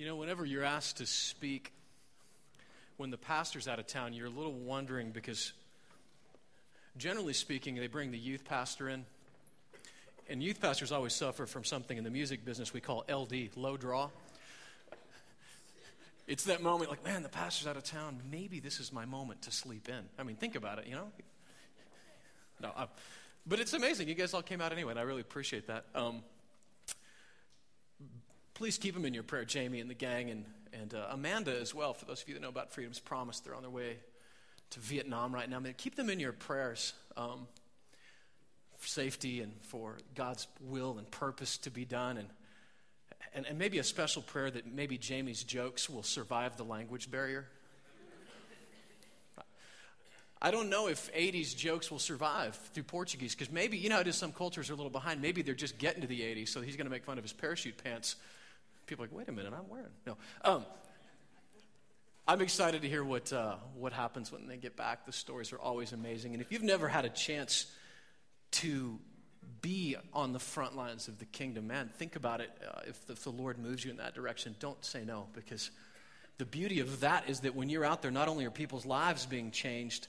You know, whenever you're asked to speak, when the pastor's out of town, you're a little wondering because, generally speaking, they bring the youth pastor in. And youth pastors always suffer from something in the music business we call LD, low draw. It's that moment like, man, the pastor's out of town. Maybe this is my moment to sleep in. I mean, think about it, you know? No, uh, but it's amazing. You guys all came out anyway, and I really appreciate that. Um, please keep them in your prayer, Jamie and the gang, and, and uh, Amanda as well. For those of you that know about Freedom's Promise, they're on their way to Vietnam right now. Keep them in your prayers um, for safety and for God's will and purpose to be done. And, and, and maybe a special prayer that maybe Jamie's jokes will survive the language barrier. I don't know if 80s jokes will survive through Portuguese because maybe, you know, it is some cultures are a little behind. Maybe they're just getting to the 80s, so he's going to make fun of his parachute pants people are like, wait a minute, I'm wearing. No. Um, I'm excited to hear what, uh, what happens when they get back. The stories are always amazing. And if you've never had a chance to be on the front lines of the kingdom, man, think about it. Uh, if, the, if the Lord moves you in that direction, don't say no because the beauty of that is that when you're out there, not only are people's lives being changed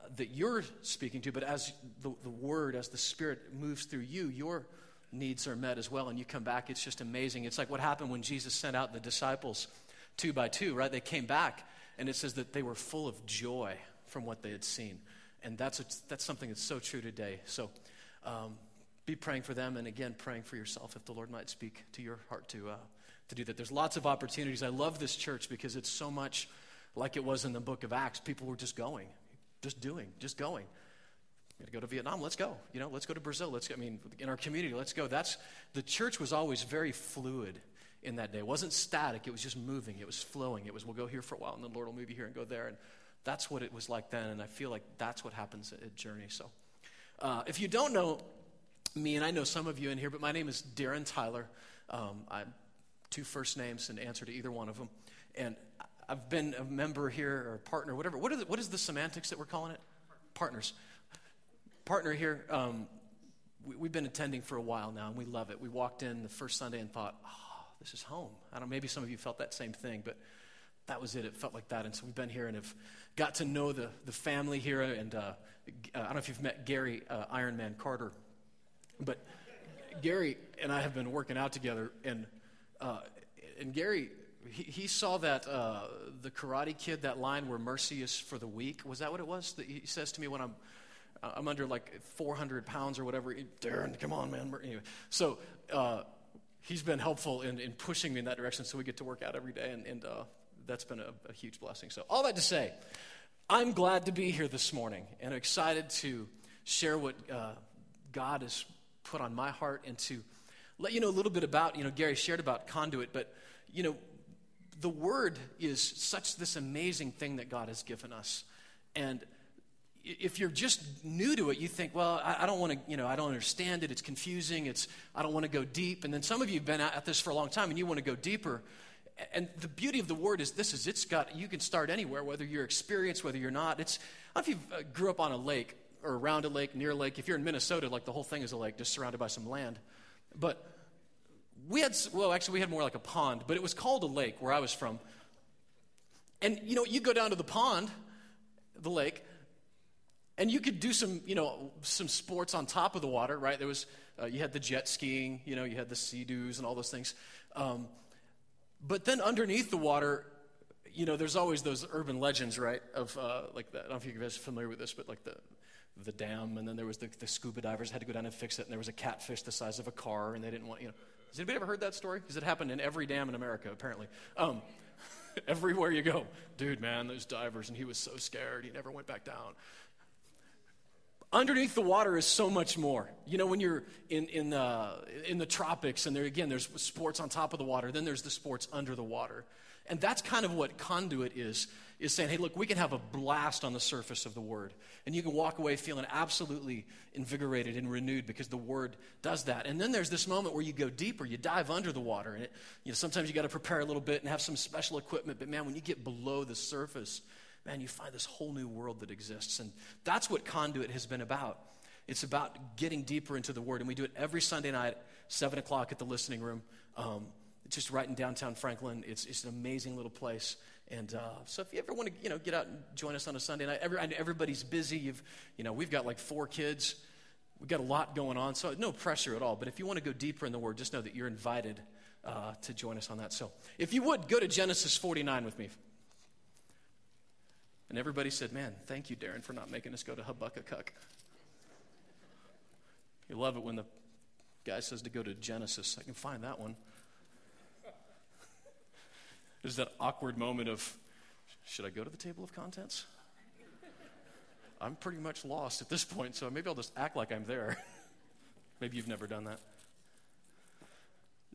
uh, that you're speaking to, but as the, the word, as the Spirit moves through you, you're needs are met as well. And you come back, it's just amazing. It's like what happened when Jesus sent out the disciples two by two, right? They came back, and it says that they were full of joy from what they had seen. And that's, a, that's something that's so true today. So um, be praying for them, and again, praying for yourself if the Lord might speak to your heart to, uh, to do that. There's lots of opportunities. I love this church because it's so much like it was in the book of Acts. People were just going, just doing, just going to go to Vietnam, let's go. You know, let's go to Brazil. Let's go. I mean, in our community, let's go. That's the church was always very fluid in that day. It wasn't static, it was just moving, it was flowing. It was we'll go here for a while and the Lord will move you here and go there. And that's what it was like then, and I feel like that's what happens at, Journey. So uh, if you don't know me, and I know some of you in here, but my name is Darren Tyler. Um, I'm two first names and answer to either one of them. And I've been a member here or partner, whatever. What, the, what is the semantics that we're calling it? Partners partner here, um, we, have been attending for a while now, and we love it. We walked in the first Sunday and thought, oh, this is home. I don't know, maybe some of you felt that same thing, but that was it. It felt like that. And so we've been here and have got to know the, the family here. And uh, uh, I don't know if you've met Gary uh, Ironman Carter, but Gary and I have been working out together. And, uh, and Gary, he, he saw that uh, the Karate Kid, that line where mercy is for the weak. Was that what it was? That he says to me when I'm I'm under like 400 pounds or whatever. Darren, come on, man. Anyway, so uh, he's been helpful in, in pushing me in that direction so we get to work out every day, and, and uh, that's been a, a, huge blessing. So, all that to say, I'm glad to be here this morning and excited to share what uh, God has put on my heart and to let you know a little bit about, you know, Gary shared about conduit, but, you know, the word is such this amazing thing that God has given us. And if you're just new to it, you think, well, I, I don't want to, you know, I don't understand it. It's confusing. It's, I don't want to go deep. And then some of you have been at this for a long time and you want to go deeper. And the beauty of the word is this is it's got, you can start anywhere, whether you're experienced, whether you're not. It's, I don't know if you uh, grew up on a lake or around a lake, near a lake. If you're in Minnesota, like the whole thing is a lake, just surrounded by some land. But we had, well, actually, we had more like a pond, but it was called a lake where I was from. And, you know, you go down to the pond, the lake, and you could do some, you know, some sports on top of the water, right? There was, uh, you had the jet skiing, you know, you had the sea-doos and all those things. Um, but then underneath the water, you know, there's always those urban legends, right? Of uh, like, the, I don't know if you guys are familiar with this, but like the the dam, and then there was the, the scuba divers had to go down and fix it, and there was a catfish the size of a car, and they didn't want, you know. Has anybody ever heard that story? Because it happened in every dam in America, apparently. Um, everywhere you go, dude, man, those divers, and he was so scared, he never went back down underneath the water is so much more. You know, when you're in, in, the, in the tropics, and there again, there's sports on top of the water, then there's the sports under the water. And that's kind of what conduit is, is saying, hey, look, we can have a blast on the surface of the word. And you can walk away feeling absolutely invigorated and renewed because the word does that. And then there's this moment where you go deeper, you dive under the water. And it, you know, sometimes you got to prepare a little bit and have some special equipment. But man, when you get below the surface, man, you find this whole new world that exists. And that's what Conduit has been about. It's about getting deeper into the Word. And we do it every Sunday night, 7 o'clock at the listening room. Um, just right in downtown Franklin. It's, it's an amazing little place. And uh, so if you ever want to, you know, get out and join us on a Sunday night, every, everybody's busy. You've, you know, we've got like four kids. We've got a lot going on, so no pressure at all. But if you want to go deeper in the Word, just know that you're invited uh, to join us on that. So if you would, go to Genesis 49 with me. And everybody said, Man, thank you, Darren, for not making us go to Habakkuk. You love it when the guy says to go to Genesis. I can find that one. There's that awkward moment of, should I go to the table of contents? I'm pretty much lost at this point, so maybe I'll just act like I'm there. maybe you've never done that.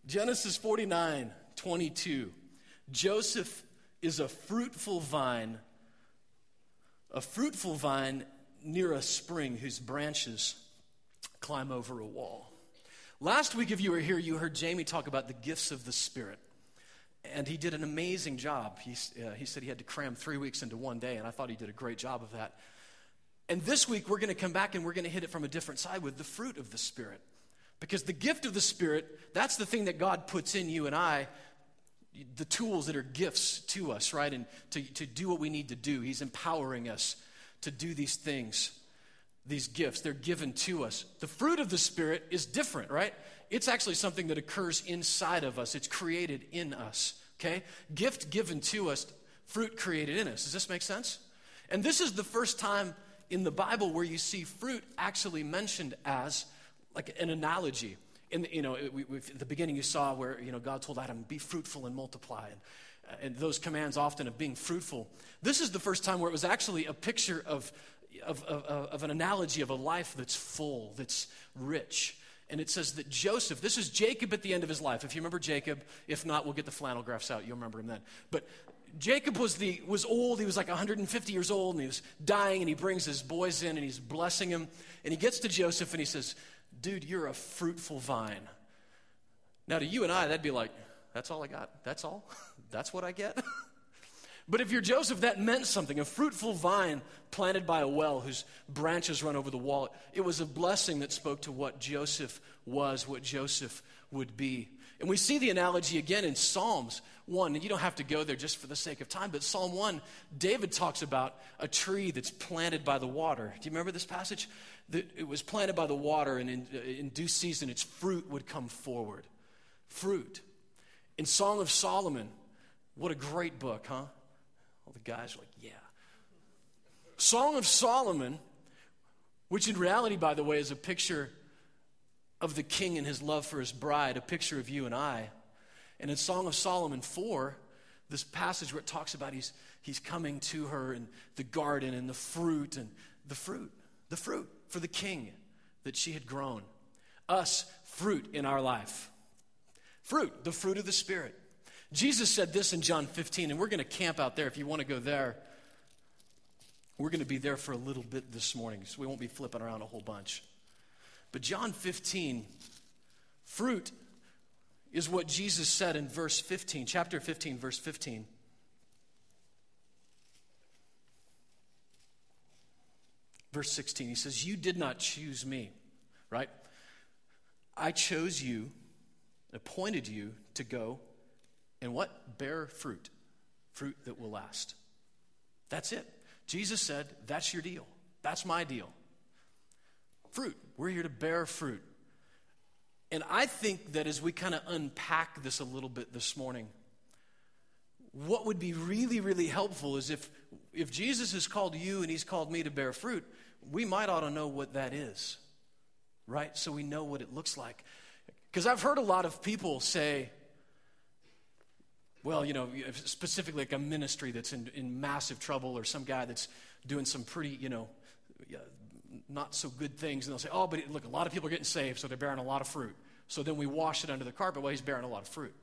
Genesis 49 22. Joseph is a fruitful vine, a fruitful vine near a spring whose branches climb over a wall. Last week, if you were here, you heard Jamie talk about the gifts of the Spirit. And he did an amazing job. He, uh, he said he had to cram three weeks into one day, and I thought he did a great job of that. And this week, we're going to come back and we're going to hit it from a different side with the fruit of the Spirit. Because the gift of the Spirit, that's the thing that God puts in you and I, the tools that are gifts to us, right? And to, to do what we need to do. He's empowering us to do these things, these gifts. They're given to us. The fruit of the Spirit is different, right? It's actually something that occurs inside of us, it's created in us, okay? Gift given to us, fruit created in us. Does this make sense? And this is the first time in the Bible where you see fruit actually mentioned as like an analogy. In the, you know, we, at the beginning you saw where you know God told Adam, "Be fruitful and multiply," and, and those commands often of being fruitful. This is the first time where it was actually a picture of, of, of, of an analogy of a life that's full, that's rich. And it says that Joseph, this is Jacob at the end of his life. If you remember Jacob, if not, we'll get the flannel graphs out. You'll remember him then. But Jacob was, the, was old. He was like 150 years old and he was dying. And he brings his boys in and he's blessing him. And he gets to Joseph and he says, Dude, you're a fruitful vine. Now, to you and I, that'd be like, That's all I got. That's all? That's what I get? but if you're Joseph, that meant something. A fruitful vine planted by a well whose branches run over the wall. It was a blessing that spoke to what Joseph was, what Joseph would be. And we see the analogy again in Psalms 1, and you don't have to go there just for the sake of time, but Psalm 1, David talks about a tree that's planted by the water. Do you remember this passage? That it was planted by the water, and in, uh, in due season, its fruit would come forward. Fruit. In Song of Solomon, what a great book, huh? All the guys are like, yeah. Song of Solomon, which in reality, by the way, is a picture of the king and his love for his bride, a picture of you and I. And in Song of Solomon 4, this passage where it talks about he's, he's coming to her and the garden and the fruit and the fruit, the fruit for the king that she had grown. Us, fruit in our life. Fruit, the fruit of the Spirit. Jesus said this in John 15, and we're going to camp out there if you want to go there. We're going to be there for a little bit this morning, so we won't be flipping around a whole bunch. But John 15, fruit is what Jesus said in verse 15, chapter 15, verse 15. Verse 16, he says, You did not choose me, right? I chose you, appointed you to go and what? Bear fruit, fruit that will last. That's it. Jesus said, That's your deal. That's my deal. Fruit. We're here to bear fruit. And I think that as we kind of unpack this a little bit this morning, what would be really, really helpful is if, if Jesus has called you and he's called me to bear fruit, we might ought to know what that is, right? So we know what it looks like. Because I've heard a lot of people say, well, you know, specifically like a ministry that's in, in massive trouble or some guy that's doing some pretty, you know, not so good things, and they'll say, oh, but look, a lot of people are getting saved, so they're bearing a lot of fruit. So then we wash it under the carpet Well, he's bearing a lot of fruit.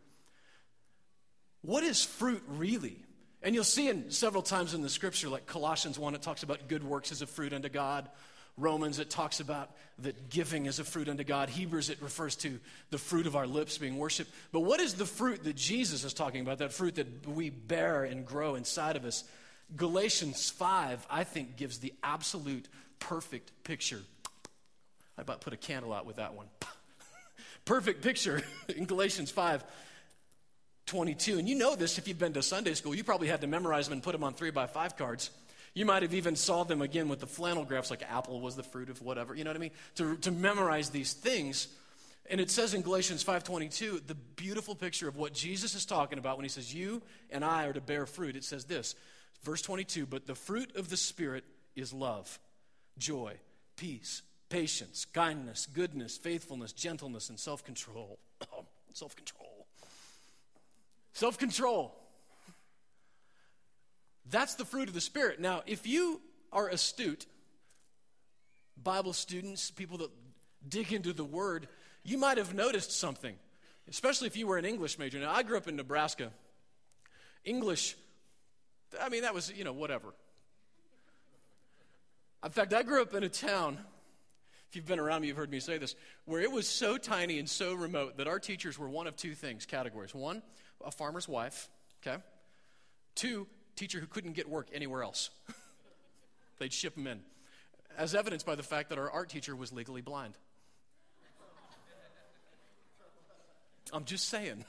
What is fruit really? And you'll see in several times in the scripture, like Colossians 1, it talks about good works as a fruit unto God. Romans, it talks about that giving is a fruit unto God. Hebrews, it refers to the fruit of our lips being worshiped. But what is the fruit that Jesus is talking about? That fruit that we bear and grow inside of us. Galatians 5, I think, gives the absolute perfect picture. I about put a candle out with that one. perfect picture in Galatians 5. 22. And you know this if you've been to Sunday school. You probably had to memorize them and put them on three by five cards. You might have even saw them again with the flannel graphs, like apple was the fruit of whatever. You know what I mean? To, to memorize these things. And it says in Galatians 5:22, the beautiful picture of what Jesus is talking about when he says, "You and I are to bear fruit." It says this, verse 22, "But the fruit of the Spirit is love, joy, peace, patience, kindness, goodness, faithfulness, gentleness, and self-control." self-control. Self-control. That's the fruit of the Spirit. Now, if you are astute, Bible students, people that dig into the Word, you might have noticed something, especially if you were an English major. Now, I grew up in Nebraska. English, I mean, that was, you know, whatever. In fact, I grew up in a town, if you've been around me, you've heard me say this, where it was so tiny and so remote that our teachers were one of two things, categories. One, a farmer's wife, okay? Two, teacher who couldn't get work anywhere else. They'd ship them in, as evidenced by the fact that our art teacher was legally blind. I'm just saying.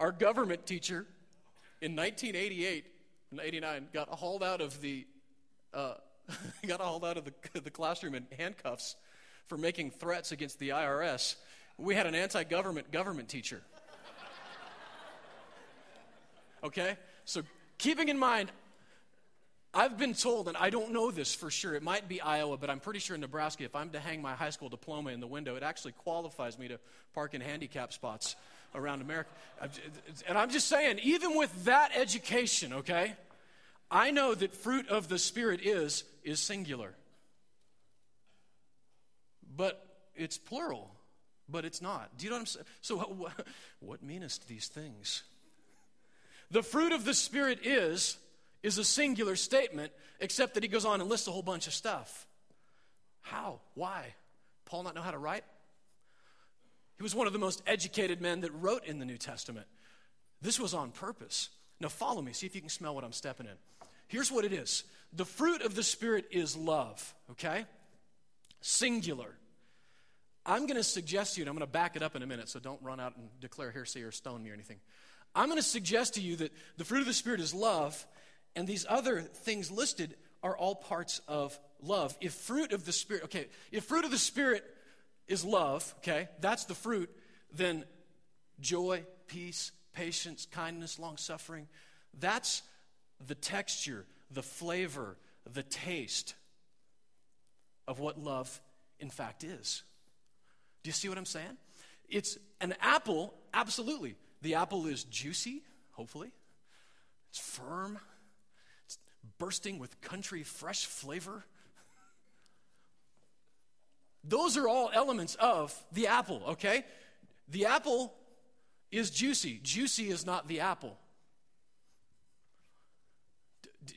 Our government teacher in 1988 and 89 got hauled out of the uh, got hauled out of the, the classroom in handcuffs for making threats against the IRS. We had an anti-government government teacher. Okay? So keeping in mind, I've been told, and I don't know this for sure, it might be Iowa, but I'm pretty sure in Nebraska, if I'm to hang my high school diploma in the window, it actually qualifies me to park in handicap spots around America. And I'm just saying, even with that education, okay, I know that fruit of the Spirit is, is singular. But it's plural, but it's not. Do you know what I'm saying? So, what, what meanest these things? The fruit of the Spirit is, is a singular statement, except that he goes on and lists a whole bunch of stuff. How? Why? Paul not know how to write? He was one of the most educated men that wrote in the New Testament. This was on purpose. Now, follow me, see if you can smell what I'm stepping in. Here's what it is the fruit of the Spirit is love, okay? Singular. I'm going to suggest to you, and I'm going to back it up in a minute, so don't run out and declare heresy or stone me or anything. I'm going to suggest to you that the fruit of the Spirit is love, and these other things listed are all parts of love. If fruit of the Spirit, okay, if fruit of the Spirit is love, okay, that's the fruit, then joy, peace, patience, kindness, long suffering, that's the texture, the flavor, the taste of what love in fact is. Do you see what I'm saying? It's an apple, absolutely. The apple is juicy, hopefully. It's firm. It's bursting with country fresh flavor. Those are all elements of the apple, okay? The apple is juicy. Juicy is not the apple.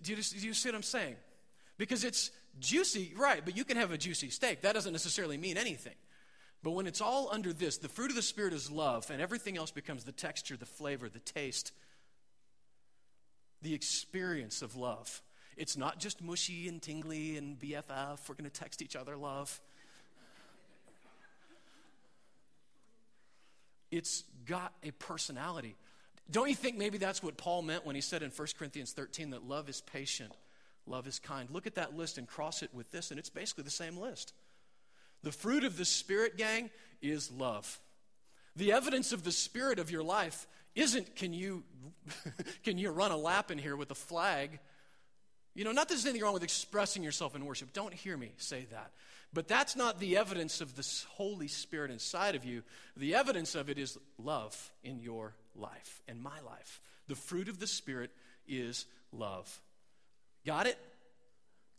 Do you, do you see what I'm saying? Because it's juicy, right, but you can have a juicy steak. That doesn't necessarily mean anything. But when it's all under this, the fruit of the Spirit is love, and everything else becomes the texture, the flavor, the taste, the experience of love. It's not just mushy and tingly and BFF. We're going to text each other love. It's got a personality. Don't you think maybe that's what Paul meant when he said in 1 Corinthians 13 that love is patient, love is kind? Look at that list and cross it with this, and it's basically the same list. The fruit of the Spirit, gang, is love. The evidence of the Spirit of your life isn't can you, can you run a lap in here with a flag? You know, not that there's anything wrong with expressing yourself in worship. Don't hear me say that. But that's not the evidence of the Holy Spirit inside of you. The evidence of it is love in your life and my life. The fruit of the Spirit is love. Got it?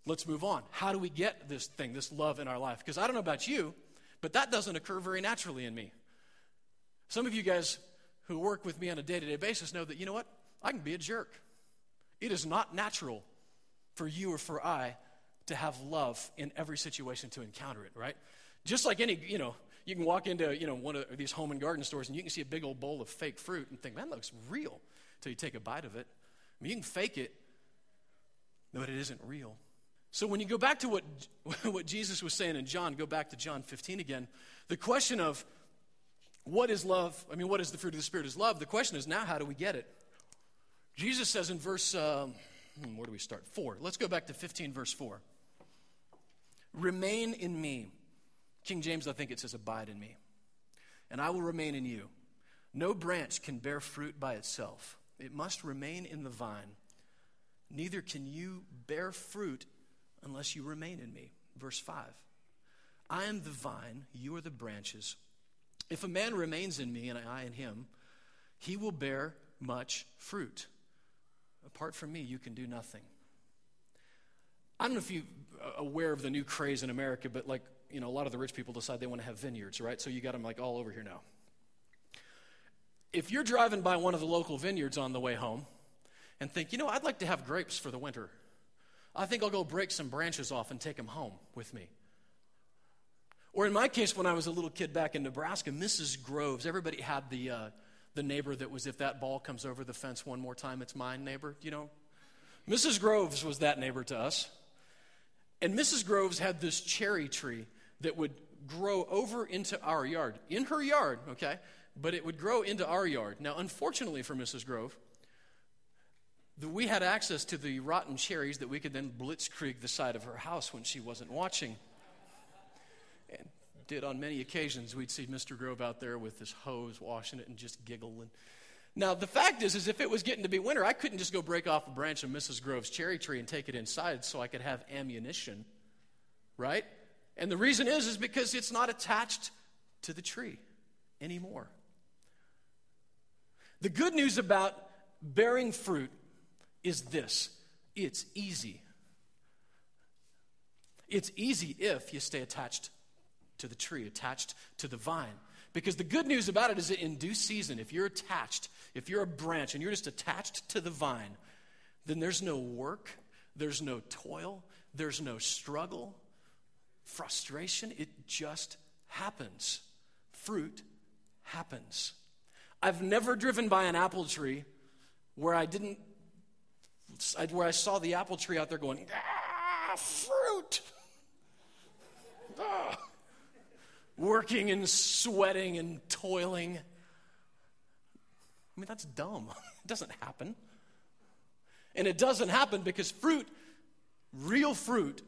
Let's move on. How do we get this thing, this love in our life? Because I don't know about you, but that doesn't occur very naturally in me. Some of you guys who work with me on a day to day basis know that, you know what? I can be a jerk. It is not natural for you or for I to have love in every situation to encounter it, right? Just like any, you know, you can walk into, you know, one of these home and garden stores and you can see a big old bowl of fake fruit and think, man, that looks real until you take a bite of it. I mean, you can fake it, but it isn't real. So when you go back to what, what Jesus was saying in John, go back to John 15 again, the question of What is love? I mean, what is the fruit of the Spirit? Is love. The question is now, how do we get it? Jesus says in verse, um, hmm, where do we start? Four. Let's go back to 15, verse 4. Remain in me. King James, I think it says, abide in me. And I will remain in you. No branch can bear fruit by itself, it must remain in the vine. Neither can you bear fruit unless you remain in me. Verse 5. I am the vine, you are the branches. If a man remains in me and I in him, he will bear much fruit. Apart from me, you can do nothing. I don't know if you're aware of the new craze in America, but like, you know, a lot of the rich people decide they want to have vineyards, right? So you got them like all over here now. If you're driving by one of the local vineyards on the way home and think, you know, I'd like to have grapes for the winter, I think I'll go break some branches off and take them home with me. Or in my case, when I was a little kid back in Nebraska, Mrs. Groves, everybody had the, uh, the neighbor that was, if that ball comes over the fence one more time, it's mine neighbor, you know? Mrs. Groves was that neighbor to us. And Mrs. Groves had this cherry tree that would grow over into our yard, in her yard, okay? But it would grow into our yard. Now, unfortunately for Mrs. Grove, the, we had access to the rotten cherries that we could then blitzkrieg the side of her house when she wasn't watching. And did on many occasions. We'd see Mr. Grove out there with his hose washing it and just giggling. Now the fact is, is if it was getting to be winter, I couldn't just go break off a branch of Mrs. Grove's cherry tree and take it inside so I could have ammunition, right? And the reason is, is because it's not attached to the tree anymore. The good news about bearing fruit is this it's easy. It's easy if you stay attached to the tree, attached to the vine. Because the good news about it is that in due season, if you're attached, if you're a branch and you're just attached to the vine, then there's no work, there's no toil, there's no struggle, frustration. It just happens. Fruit happens. I've never driven by an apple tree where I didn't, where I saw the apple tree out there going, ah, fruit. Ah working and sweating and toiling. I mean, that's dumb. It doesn't happen. And it doesn't happen because fruit, real fruit,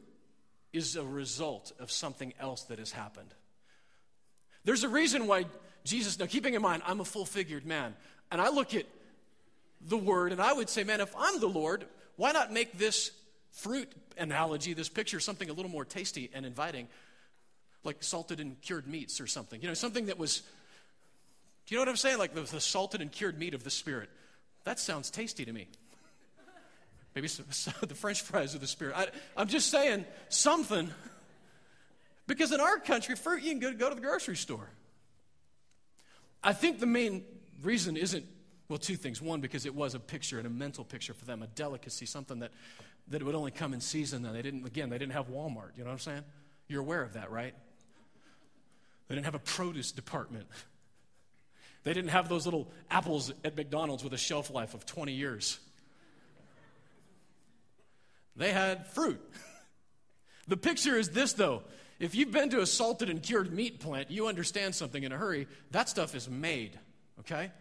is a result of something else that has happened. There's a reason why Jesus, now keeping in mind, I'm a full figured man, and I look at the word and I would say, man, if I'm the Lord, why not make this fruit analogy, this picture, something a little more tasty and inviting? like salted and cured meats or something. You know, something that was, do you know what I'm saying? Like the, the salted and cured meat of the Spirit. That sounds tasty to me. Maybe some, some, the French fries of the Spirit. I, I'm just saying something. Because in our country, fruit, you can go, go to the grocery store. I think the main reason isn't, well, two things. One, because it was a picture and a mental picture for them, a delicacy, something that, that would only come in season. And they didn't, again, they didn't have Walmart. You know what I'm saying? You're aware of that, right? They didn't have a produce department. They didn't have those little apples at McDonald's with a shelf life of 20 years. They had fruit. The picture is this, though. If you've been to a salted and cured meat plant, you understand something in a hurry. That stuff is made, okay?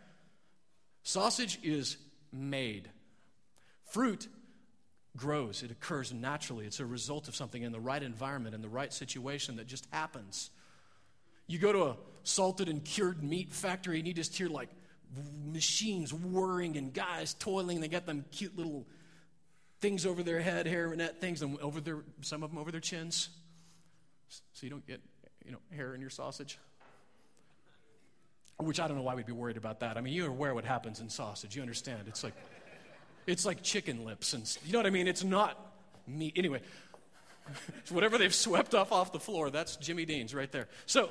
Sausage is made. Fruit grows, it occurs naturally. It's a result of something in the right environment, in the right situation that just happens. You go to a salted and cured meat factory and you just hear like machines whirring and guys toiling. They got them cute little things over their head, hairnet things, and over their some of them over their chins, so you don't get you know hair in your sausage. Which I don't know why we'd be worried about that. I mean, you're aware what happens in sausage. You understand? It's like it's like chicken lips, and you know what I mean. It's not meat anyway. Whatever they've swept off off the floor, that's Jimmy Dean's right there. So.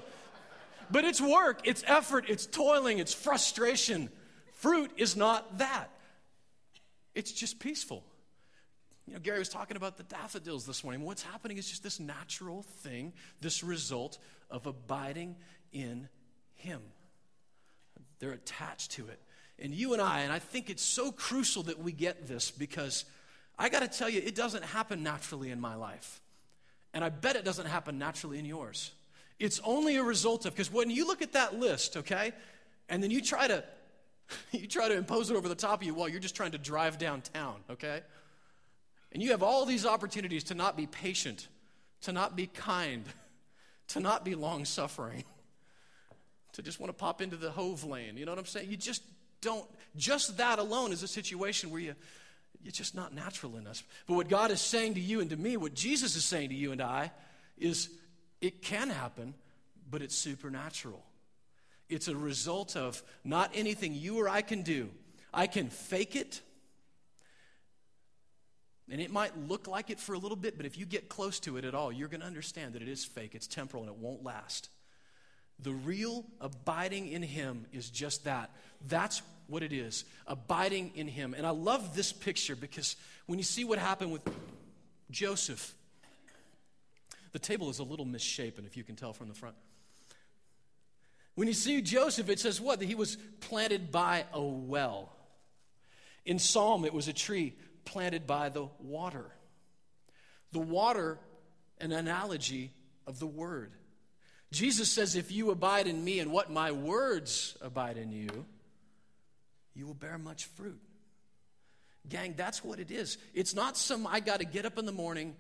But it's work, it's effort, it's toiling, it's frustration. Fruit is not that. It's just peaceful. You know, Gary was talking about the daffodils this morning. What's happening is just this natural thing, this result of abiding in Him. They're attached to it. And you and I, and I think it's so crucial that we get this because I got to tell you, it doesn't happen naturally in my life. And I bet it doesn't happen naturally in yours. It's only a result of, because when you look at that list, okay, and then you try to you try to impose it over the top of you while you're just trying to drive downtown, okay? And you have all these opportunities to not be patient, to not be kind, to not be long suffering, to just want to pop into the hove lane. You know what I'm saying? You just don't, just that alone is a situation where you, it's just not natural in us. But what God is saying to you and to me, what Jesus is saying to you and I, is it can happen, but it's supernatural. It's a result of not anything you or I can do. I can fake it, and it might look like it for a little bit, but if you get close to it at all, you're going to understand that it is fake, it's temporal, and it won't last. The real abiding in Him is just that. That's what it is abiding in Him. And I love this picture because when you see what happened with Joseph, the table is a little misshapen, if you can tell from the front. When you see Joseph, it says what? That he was planted by a well. In Psalm, it was a tree planted by the water. The water, an analogy of the word. Jesus says, If you abide in me and what my words abide in you, you will bear much fruit. Gang, that's what it is. It's not some, I got to get up in the morning,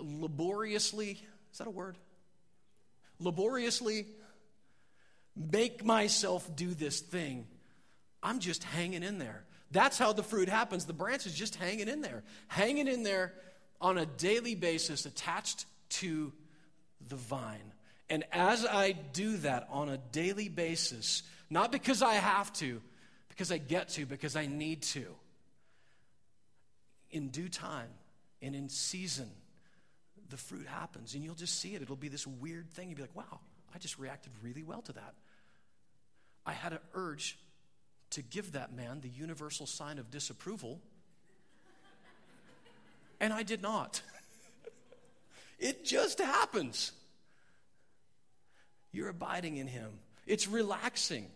laboriously, is that a word? Laboriously make myself do this thing. I'm just hanging in there. That's how the fruit happens. The branch is just hanging in there, hanging in there on a daily basis, attached to the vine. And as I do that on a daily basis, not because I have to, because I get to, because I need to, in due time and in season, the fruit happens. And you'll just see it. It'll be this weird thing. You'll be like, wow, I just reacted really well to that. I had an urge to give that man the universal sign of disapproval, and I did not. it just happens. You're abiding in him, it's relaxing.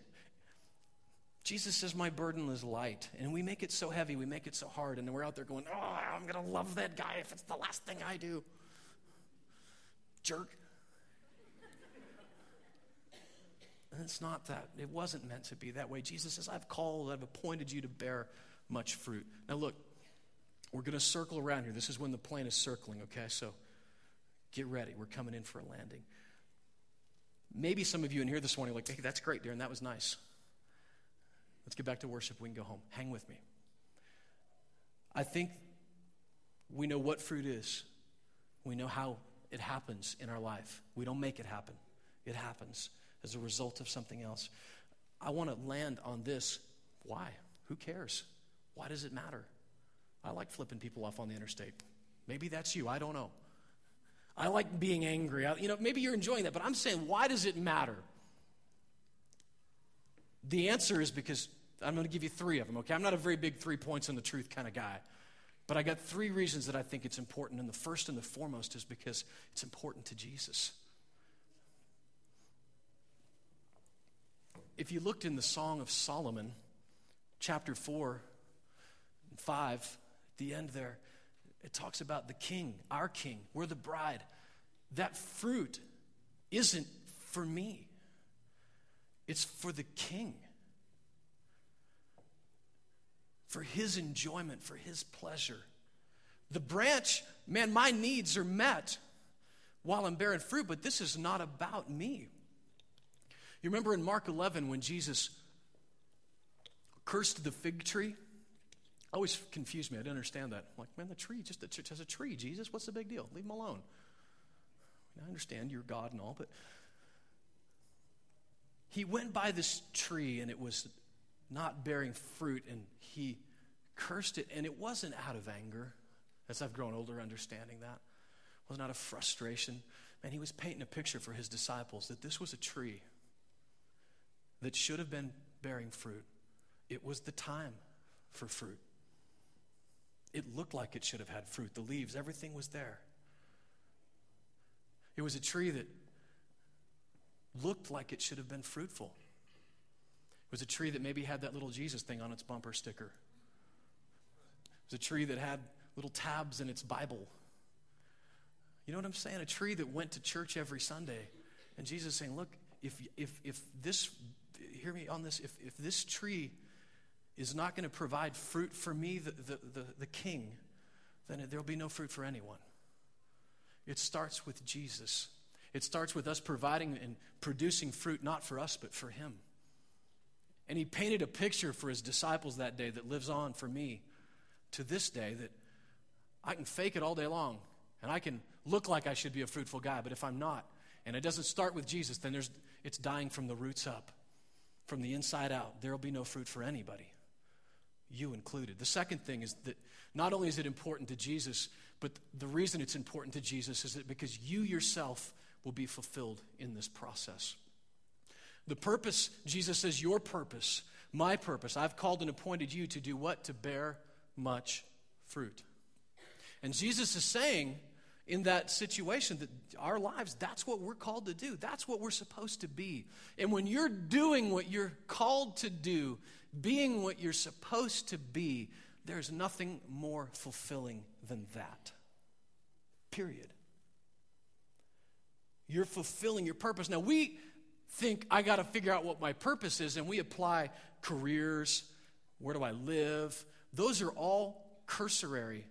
Jesus says, My burden is light. And we make it so heavy, we make it so hard, and we're out there going, Oh, I'm going to love that guy if it's the last thing I do. Jerk. And it's not that. It wasn't meant to be that way. Jesus says, I've called, I've appointed you to bear much fruit. Now, look, we're going to circle around here. This is when the plane is circling, okay? So get ready. We're coming in for a landing. Maybe some of you in here this morning are like, hey, that's great, Darren. That was nice. Let's get back to worship. We can go home. Hang with me. I think we know what fruit is, we know how it happens in our life. We don't make it happen, it happens as a result of something else. I want to land on this. Why? Who cares? Why does it matter? I like flipping people off on the interstate. Maybe that's you. I don't know. I like being angry. I, you know, maybe you're enjoying that, but I'm saying, why does it matter? The answer is because I'm going to give you three of them, okay? I'm not a very big three points on the truth kind of guy. But I got three reasons that I think it's important. And the first and the foremost is because it's important to Jesus. If you looked in the Song of Solomon, chapter 4 and 5, at the end there, it talks about the king, our king. We're the bride. That fruit isn't for me, it's for the king. For his enjoyment, for his pleasure. The branch, man, my needs are met while I'm bearing fruit, but this is not about me. You remember in Mark 11 when Jesus cursed the fig tree? Always confused me. I didn't understand that. I'm like, man, the tree just, just has a tree, Jesus. What's the big deal? Leave him alone. I understand you're God and all, but he went by this tree and it was not bearing fruit and he cursed it and it wasn't out of anger as I've grown older understanding that. It was not a frustration. Man, he was painting a picture for his disciples that this was a tree that should have been bearing fruit. It was the time for fruit. It looked like it should have had fruit. The leaves, everything was there. It was a tree that looked like it should have been fruitful. It was a tree that maybe had that little Jesus thing on its bumper sticker. It was a tree that had little tabs in its Bible. You know what I'm saying? A tree that went to church every Sunday And Jesus saying, look, if, if, if this, hear me on this, if, if this tree is not going to provide fruit for me, the, the, the, the king, then there'll be no fruit for anyone. It starts with Jesus. It starts with us providing and producing fruit, not for us, but for Him. And He painted a picture for His disciples that day that lives on for me to this day that I can fake it all day long and I can look like I should be a fruitful guy, but if I'm not, and it doesn't start with Jesus, then there's, it's dying from the roots up, from the inside out. There will be no fruit for anybody, you included. The second thing is that not only is it important to Jesus, but the reason it's important to Jesus is that because you yourself will be fulfilled in this process. The purpose, Jesus says, your purpose, my purpose, I've called and appointed you to do what? To bear much fruit. And Jesus is saying in that situation that our lives, that's what we're called to do. That's what we're supposed to be. And when you're doing what you're called to do, being what you're supposed to be, there's nothing more fulfilling than that. Period. You're fulfilling your purpose. Now, we think I got to figure out what my purpose is, and we apply careers, where do I live? Those are all cursory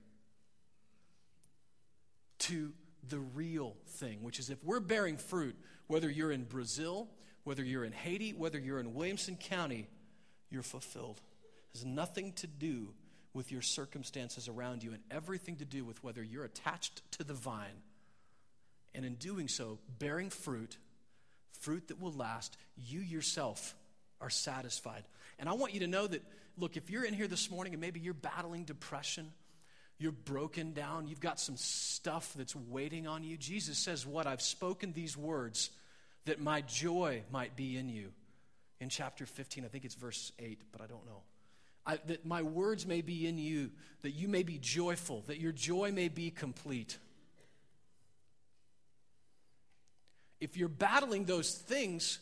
to the real thing, which is if we're bearing fruit, whether you're in Brazil, whether you're in Haiti, whether you're in Williamson County, you're fulfilled. It has nothing to do with your circumstances around you and everything to do with whether you're attached to the vine and in doing so, bearing fruit, fruit that will last, you yourself are satisfied. And I want you to know that, look, if you're in here this morning and maybe you're battling depression, you're broken down, you've got some stuff that's waiting on you, Jesus says, What? I've spoken these words that my joy might be in you. In chapter 15, I think it's verse 8, but I don't know. I, that my words may be in you, that you may be joyful, that your joy may be complete. If you're battling those things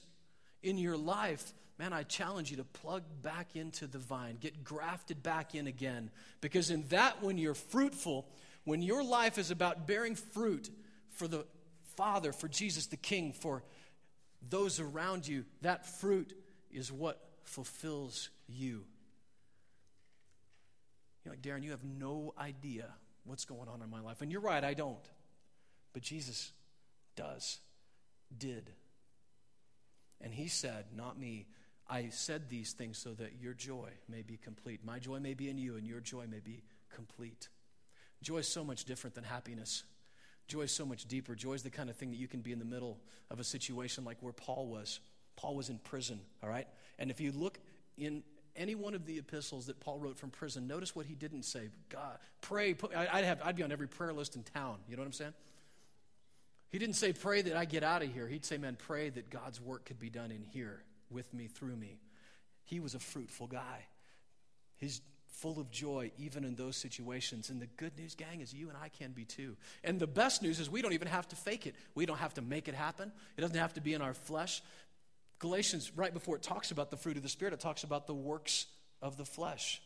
in your life, man, I challenge you to plug back into the vine, get grafted back in again. Because in that, when you're fruitful, when your life is about bearing fruit for the Father, for Jesus the King, for those around you, that fruit is what fulfills you. You're like, Darren, you have no idea what's going on in my life. And you're right, I don't. But Jesus does, did. And he said, Not me. I said these things so that your joy may be complete. My joy may be in you, and your joy may be complete. Joy is so much different than happiness. Joy is so much deeper. Joy is the kind of thing that you can be in the middle of a situation like where Paul was. Paul was in prison, all right? And if you look in any one of the epistles that Paul wrote from prison, notice what he didn't say. God, pray. I'd, have, I'd be on every prayer list in town. You know what I'm saying? He didn't say, pray that I get out of here. He'd say, man, pray that God's work could be done in here with me, through me. He was a fruitful guy. He's full of joy even in those situations. And the good news, gang, is you and I can be too. And the best news is we don't even have to fake it. We don't have to make it happen. It doesn't have to be in our flesh. Galatians, right before it talks about the fruit of the Spirit, it talks about the works of the flesh.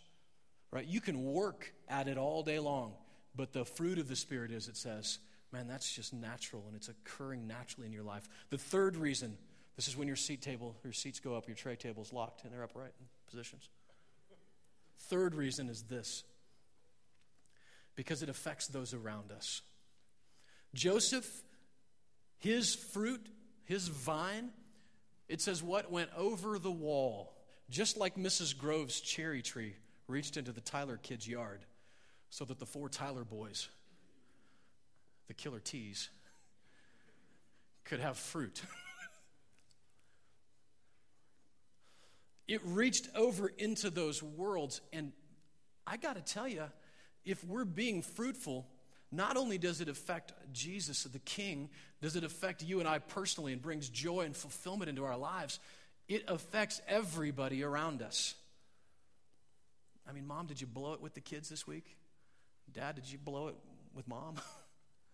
Right? You can work at it all day long, but the fruit of the Spirit is, it says, man, that's just natural and it's occurring naturally in your life. The third reason, this is when your seat table, your seats go up, your tray table is locked, and they're upright in positions. Third reason is this because it affects those around us. Joseph, his fruit, his vine, it says, What went over the wall, just like Mrs. Grove's cherry tree reached into the Tyler kid's yard so that the four Tyler boys, the killer T's, could have fruit. it reached over into those worlds. And I got to tell you, if we're being fruitful, not only does it affect Jesus, the King, does it affect you and I personally and brings joy and fulfillment into our lives, it affects everybody around us. I mean, mom, did you blow it with the kids this week? Dad, did you blow it with mom?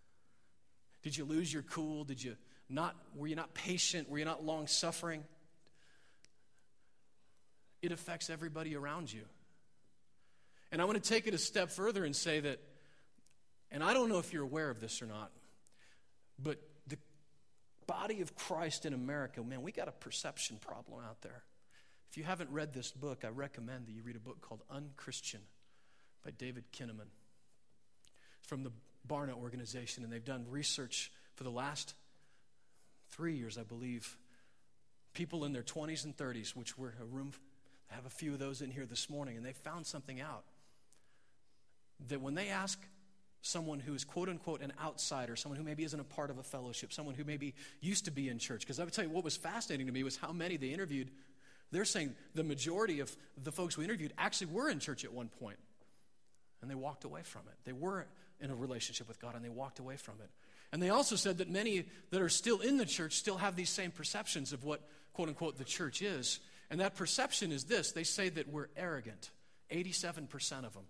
did you lose your cool? Did you not, were you not patient? Were you not long suffering? It affects everybody around you. And I want to take it a step further and say that and I don't know if you're aware of this or not, but the body of Christ in America, man, we got a perception problem out there. If you haven't read this book, I recommend that you read a book called Unchristian by David Kinnaman. It's from the Barna organization, and they've done research for the last three years, I believe. People in their 20s and 30s, which we're a room, I have a few of those in here this morning, and they found something out. That when they ask someone who is quote unquote an outsider, someone who maybe isn't a part of a fellowship, someone who maybe used to be in church, because I would tell you what was fascinating to me was how many they interviewed. They're saying the majority of the folks we interviewed actually were in church at one point, and they walked away from it. They were in a relationship with God, and they walked away from it. And they also said that many that are still in the church still have these same perceptions of what, quote unquote, the church is. And that perception is this they say that we're arrogant, 87% of them,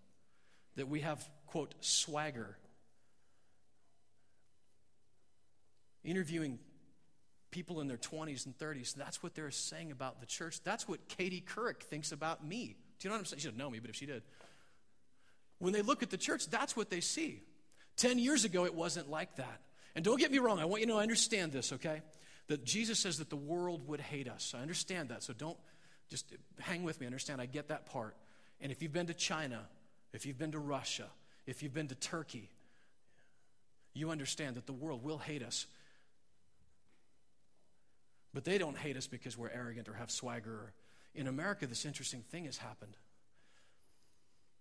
that we have, quote, swagger. Interviewing people in their 20s and 30s, that's what they're saying about the church. That's what Katie Couric thinks about me. Do you know what I'm saying? She doesn't know me, but if she did. When they look at the church, that's what they see. Ten years ago, it wasn't like that. And don't get me wrong, I want you to understand this, okay? That Jesus says that the world would hate us. I understand that. So don't just hang with me. Understand, I get that part. And if you've been to China, if you've been to Russia, if you've been to Turkey, you understand that the world will hate us. But they don't hate us because we're arrogant or have swagger. In America, this interesting thing has happened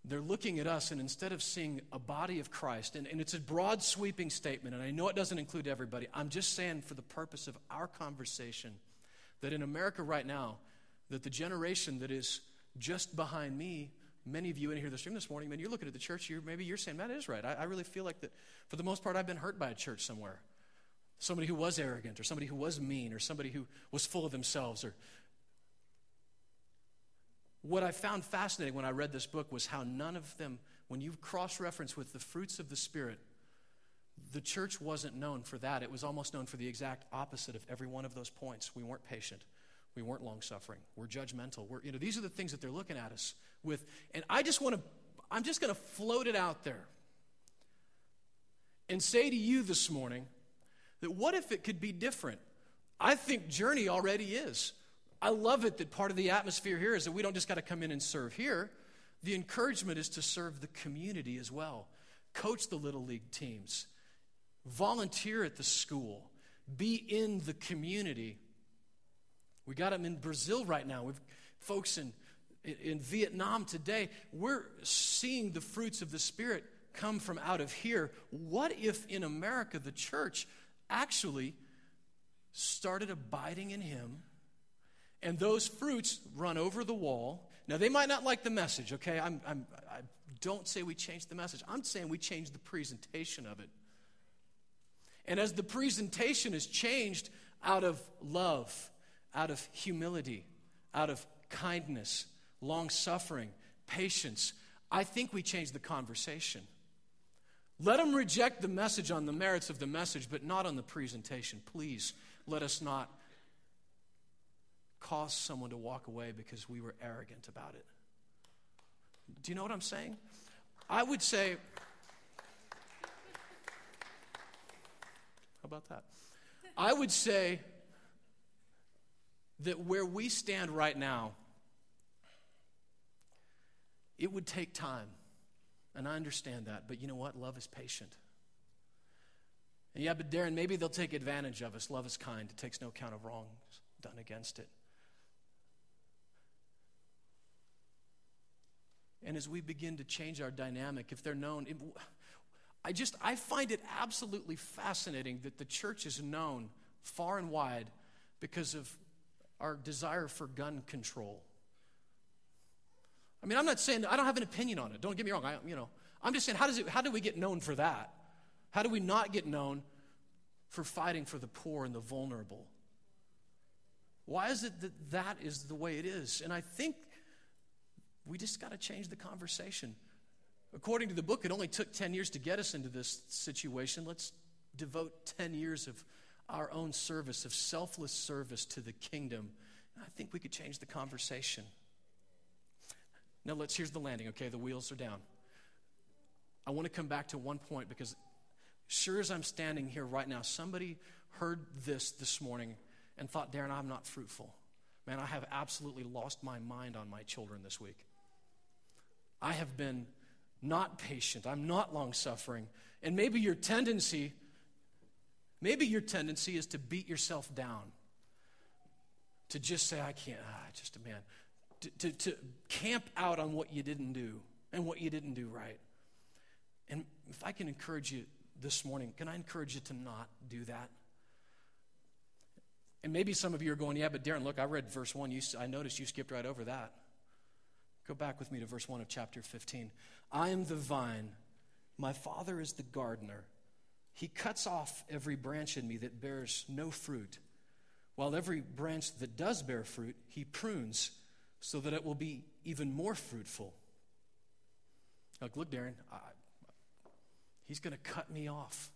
they're looking at us, and instead of seeing a body of Christ, and, and, it's a broad sweeping statement, and I know it doesn't include everybody, I'm just saying for the purpose of our conversation that in America right now, that the generation that is just behind me, many of you in here this room this morning, man, you're looking at the church, you're, maybe you're saying, man, that is right. I, I really feel like that for the most part, I've been hurt by a church somewhere. Somebody who was arrogant, or somebody who was mean, or somebody who was full of themselves, or what I found fascinating when I read this book was how none of them, when you cross reference with the fruits of the Spirit, the church wasn't known for that. It was almost known for the exact opposite of every one of those points. We weren't patient. We weren't long suffering. We're judgmental. We're, you know, these are the things that they're looking at us with. And I just want to, I'm just going to float it out there and say to you this morning that what if it could be different? I think Journey already is. I love it that part of the atmosphere here is that we don't just got to come in and serve here. The encouragement is to serve the community as well. Coach the little league teams, volunteer at the school, be in the community. We got them in Brazil right now. We've folks in, in Vietnam today. We're seeing the fruits of the Spirit come from out of here. What if in America the church actually started abiding in Him? and those fruits run over the wall. Now, they might not like the message, okay? I'm, I'm, I don't say we change the message. I'm saying we change the presentation of it. And as the presentation is changed out of love, out of humility, out of kindness, long suffering, patience, I think we change the conversation. Let them reject the message on the merits of the message, but not on the presentation. Please let us not cause someone to walk away because we were arrogant about it. Do you know what I'm saying? I would say, how about that? I would say that where we stand right now, it would take time. And I understand that. But you know what? Love is patient. And yeah, but Darren, maybe they'll take advantage of us. Love is kind, it takes no count of wrongs done against it. And as we begin to change our dynamic, if they're known, it, I just, I find it absolutely fascinating that the church is known far and wide because of our desire for gun control. I mean, I'm not saying, I don't have an opinion on it. Don't get me wrong. I, you know, I'm just saying, how, does it, how do we get known for that? How do we not get known for fighting for the poor and the vulnerable? Why is it that that is the way it is? And I think we just got to change the conversation. According to the book, it only took 10 years to get us into this situation. Let's devote 10 years of our own service, of selfless service to the kingdom. I think we could change the conversation. Now, let's, here's the landing, okay? The wheels are down. I want to come back to one point because, sure as I'm standing here right now, somebody heard this this morning and thought, Darren, I'm not fruitful. Man, I have absolutely lost my mind on my children this week. I have been not patient. I'm not long suffering. And maybe your tendency, maybe your tendency is to beat yourself down. To just say, I can't, ah, just a man. To, to, to camp out on what you didn't do and what you didn't do right. And if I can encourage you this morning, can I encourage you to not do that? And maybe some of you are going, yeah, but Darren, look, I read verse 1. You, I noticed you skipped right over that. Go back with me to verse 1 of chapter 15. I am the vine, my Father is the gardener. He cuts off every branch in me that bears no fruit, while every branch that does bear fruit, he prunes so that it will be even more fruitful. Like, look, Darren, I, he's going to cut me off.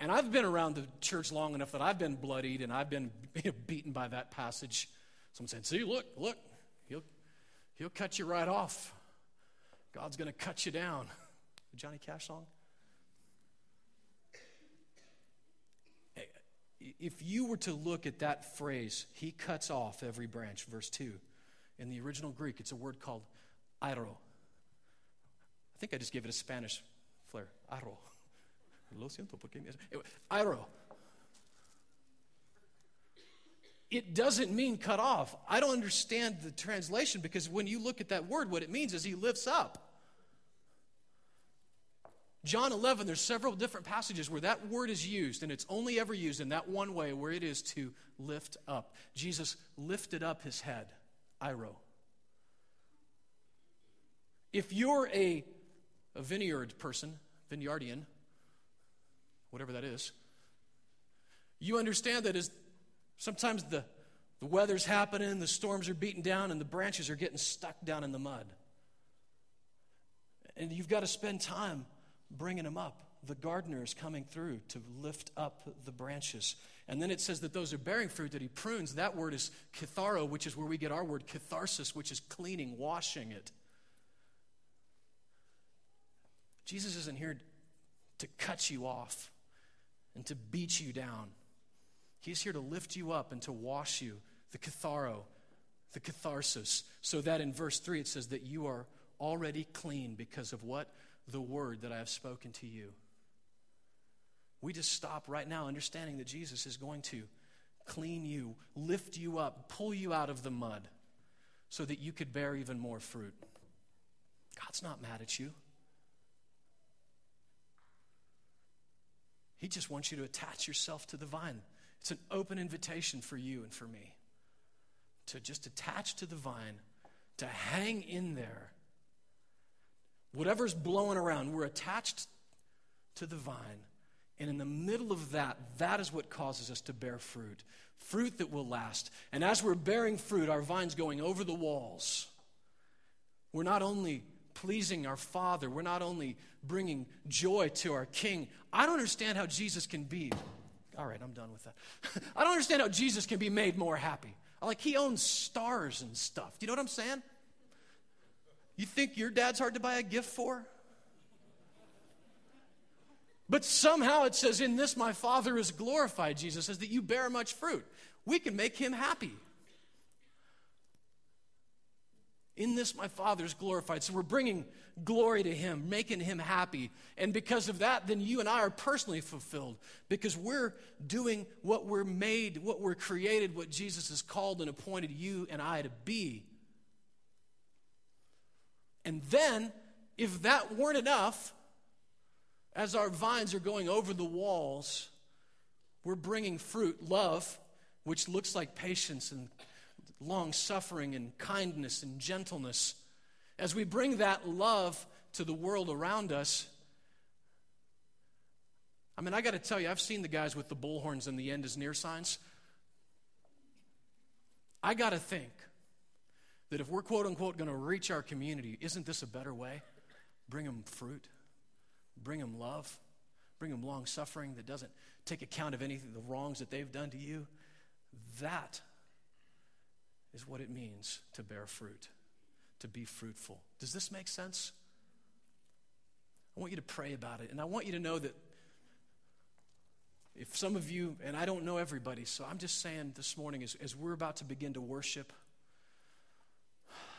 And I've been around the church long enough that I've been bloodied and I've been beaten by that passage. Someone said, See, look, look, he'll, he'll cut you right off. God's going to cut you down. The Johnny Cash song? If you were to look at that phrase, he cuts off every branch, verse 2, in the original Greek, it's a word called airo. I think I just gave it a Spanish flair. Airo. Lo siento, porque Airo. It doesn't mean cut off. I don't understand the translation because when you look at that word, what it means is he lifts up. John 11, there's several different passages where that word is used, and it's only ever used in that one way where it is to lift up. Jesus lifted up his head, Airo. If you're a, a vineyard person, vineyardian, whatever that is, you understand that as sometimes the, the weather's happening, the storms are beating down, and the branches are getting stuck down in the mud. And you've got to spend time bringing them up. The gardener is coming through to lift up the branches. And then it says that those are bearing fruit that he prunes. That word is katharo, which is where we get our word catharsis, which is cleaning, washing it. Jesus isn't here to cut you off and to beat you down. He's here to lift you up and to wash you, the katharo, the catharsis, so that in verse 3 it says that you are already clean because of what? The word that I have spoken to you. We just stop right now understanding that Jesus is going to clean you, lift you up, pull you out of the mud so that you could bear even more fruit. God's not mad at you. He just wants you to attach yourself to the vine. It's an open invitation for you and for me to just attach to the vine, to hang in there. Whatever's blowing around, we're attached to the vine. And in the middle of that, that is what causes us to bear fruit fruit that will last. And as we're bearing fruit, our vine's going over the walls. We're not only pleasing our Father. We're not only bringing joy to our King. I don't understand how Jesus can be. All right, I'm done with that. I don't understand how Jesus can be made more happy. Like, he owns stars and stuff. Do you know what I'm saying? You think your dad's hard to buy a gift for? But somehow it says, In this my Father is glorified, Jesus says, that you bear much fruit. We can make him happy. In this, my Father is glorified. So we're bringing glory to Him, making Him happy. And because of that, then you and I are personally fulfilled because we're doing what we're made, what we're created, what Jesus has called and appointed you and I to be. And then, if that weren't enough, as our vines are going over the walls, we're bringing fruit, love, which looks like patience and long suffering and kindness and gentleness. As we bring that love to the world around us, I mean, I got to tell you, I've seen the guys with the bullhorns and the end is near signs. I got to think that if we're quote unquote going to reach our community, isn't this a better way? Bring them fruit, bring them love, bring them long suffering that doesn't take account of anything, the wrongs that they've done to you. That is what it means to bear fruit, to be fruitful. Does this make sense? I want you to pray about it, and I want you to know that if some of you, and I don't know everybody, so I'm just saying this morning as, as we're about to begin to worship,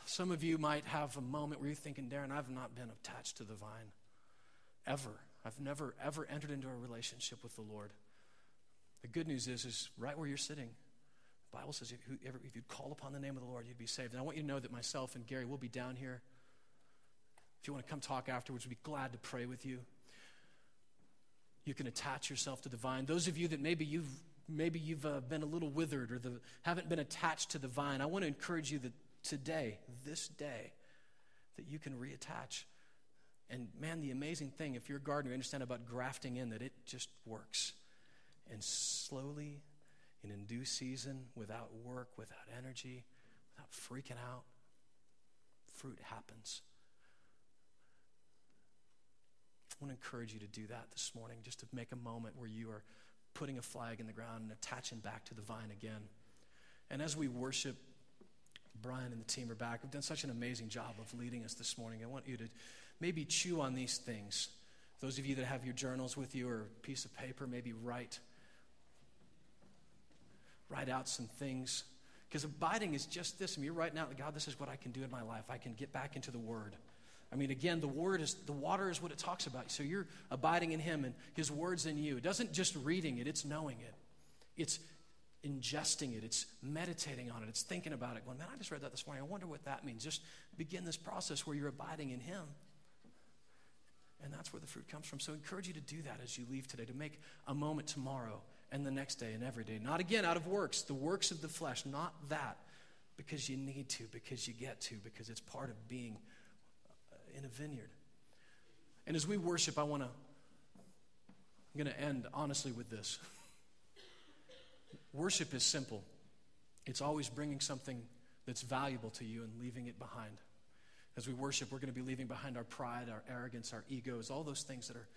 some of you might have a moment where you're thinking, Darren, I've not been attached to the vine ever. I've never, ever entered into a relationship with the Lord. The good news is, is right where you're sitting, the Bible says if, if you'd call upon the name of the Lord, you'd be saved. And I want you to know that myself and Gary will be down here. If you want to come talk afterwards, we'd be glad to pray with you. You can attach yourself to the vine. Those of you that maybe you've maybe you've uh, been a little withered or the, haven't been attached to the vine, I want to encourage you that today, this day, that you can reattach. And man, the amazing thing, if you're a gardener, you understand about grafting in, that it just works. And slowly, and in due season, without work, without energy, without freaking out, fruit happens. I want to encourage you to do that this morning, just to make a moment where you are putting a flag in the ground and attaching back to the vine again. And as we worship, Brian and the team are back. We've done such an amazing job of leading us this morning. I want you to maybe chew on these things. Those of you that have your journals with you or a piece of paper, maybe write. Write out some things. Because abiding is just this. I mean, you're writing out, God, this is what I can do in my life. I can get back into the Word. I mean, again, the word is the water is what it talks about. So you're abiding in him and his words in you. It doesn't just reading it, it's knowing it. It's ingesting it, it's meditating on it, it's thinking about it, going, man, I just read that this morning. I wonder what that means. Just begin this process where you're abiding in him. And that's where the fruit comes from. So I encourage you to do that as you leave today, to make a moment tomorrow and the next day and every day. Not again out of works, the works of the flesh, not that because you need to, because you get to, because it's part of being uh, in a vineyard. And as we worship, I want to, I'm going to end honestly with this. Worship is simple, it's always bringing something that's valuable to you and leaving it behind. As we worship, we're going to be leaving behind our pride, our arrogance, our egos, all those things that are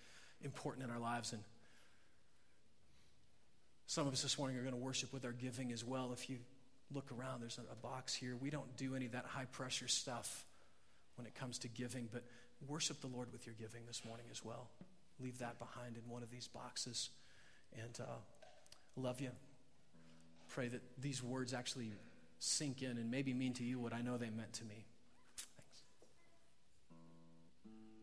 important in our lives. And some of us this morning are going to worship with our giving as well. If you look around, there's a, box here. We don't do any of that high pressure stuff when it comes to giving, but worship the Lord with your giving this morning as well. Leave that behind in one of these boxes. And uh, love you. Pray that these words actually sink in and maybe mean to you what I know they meant to me.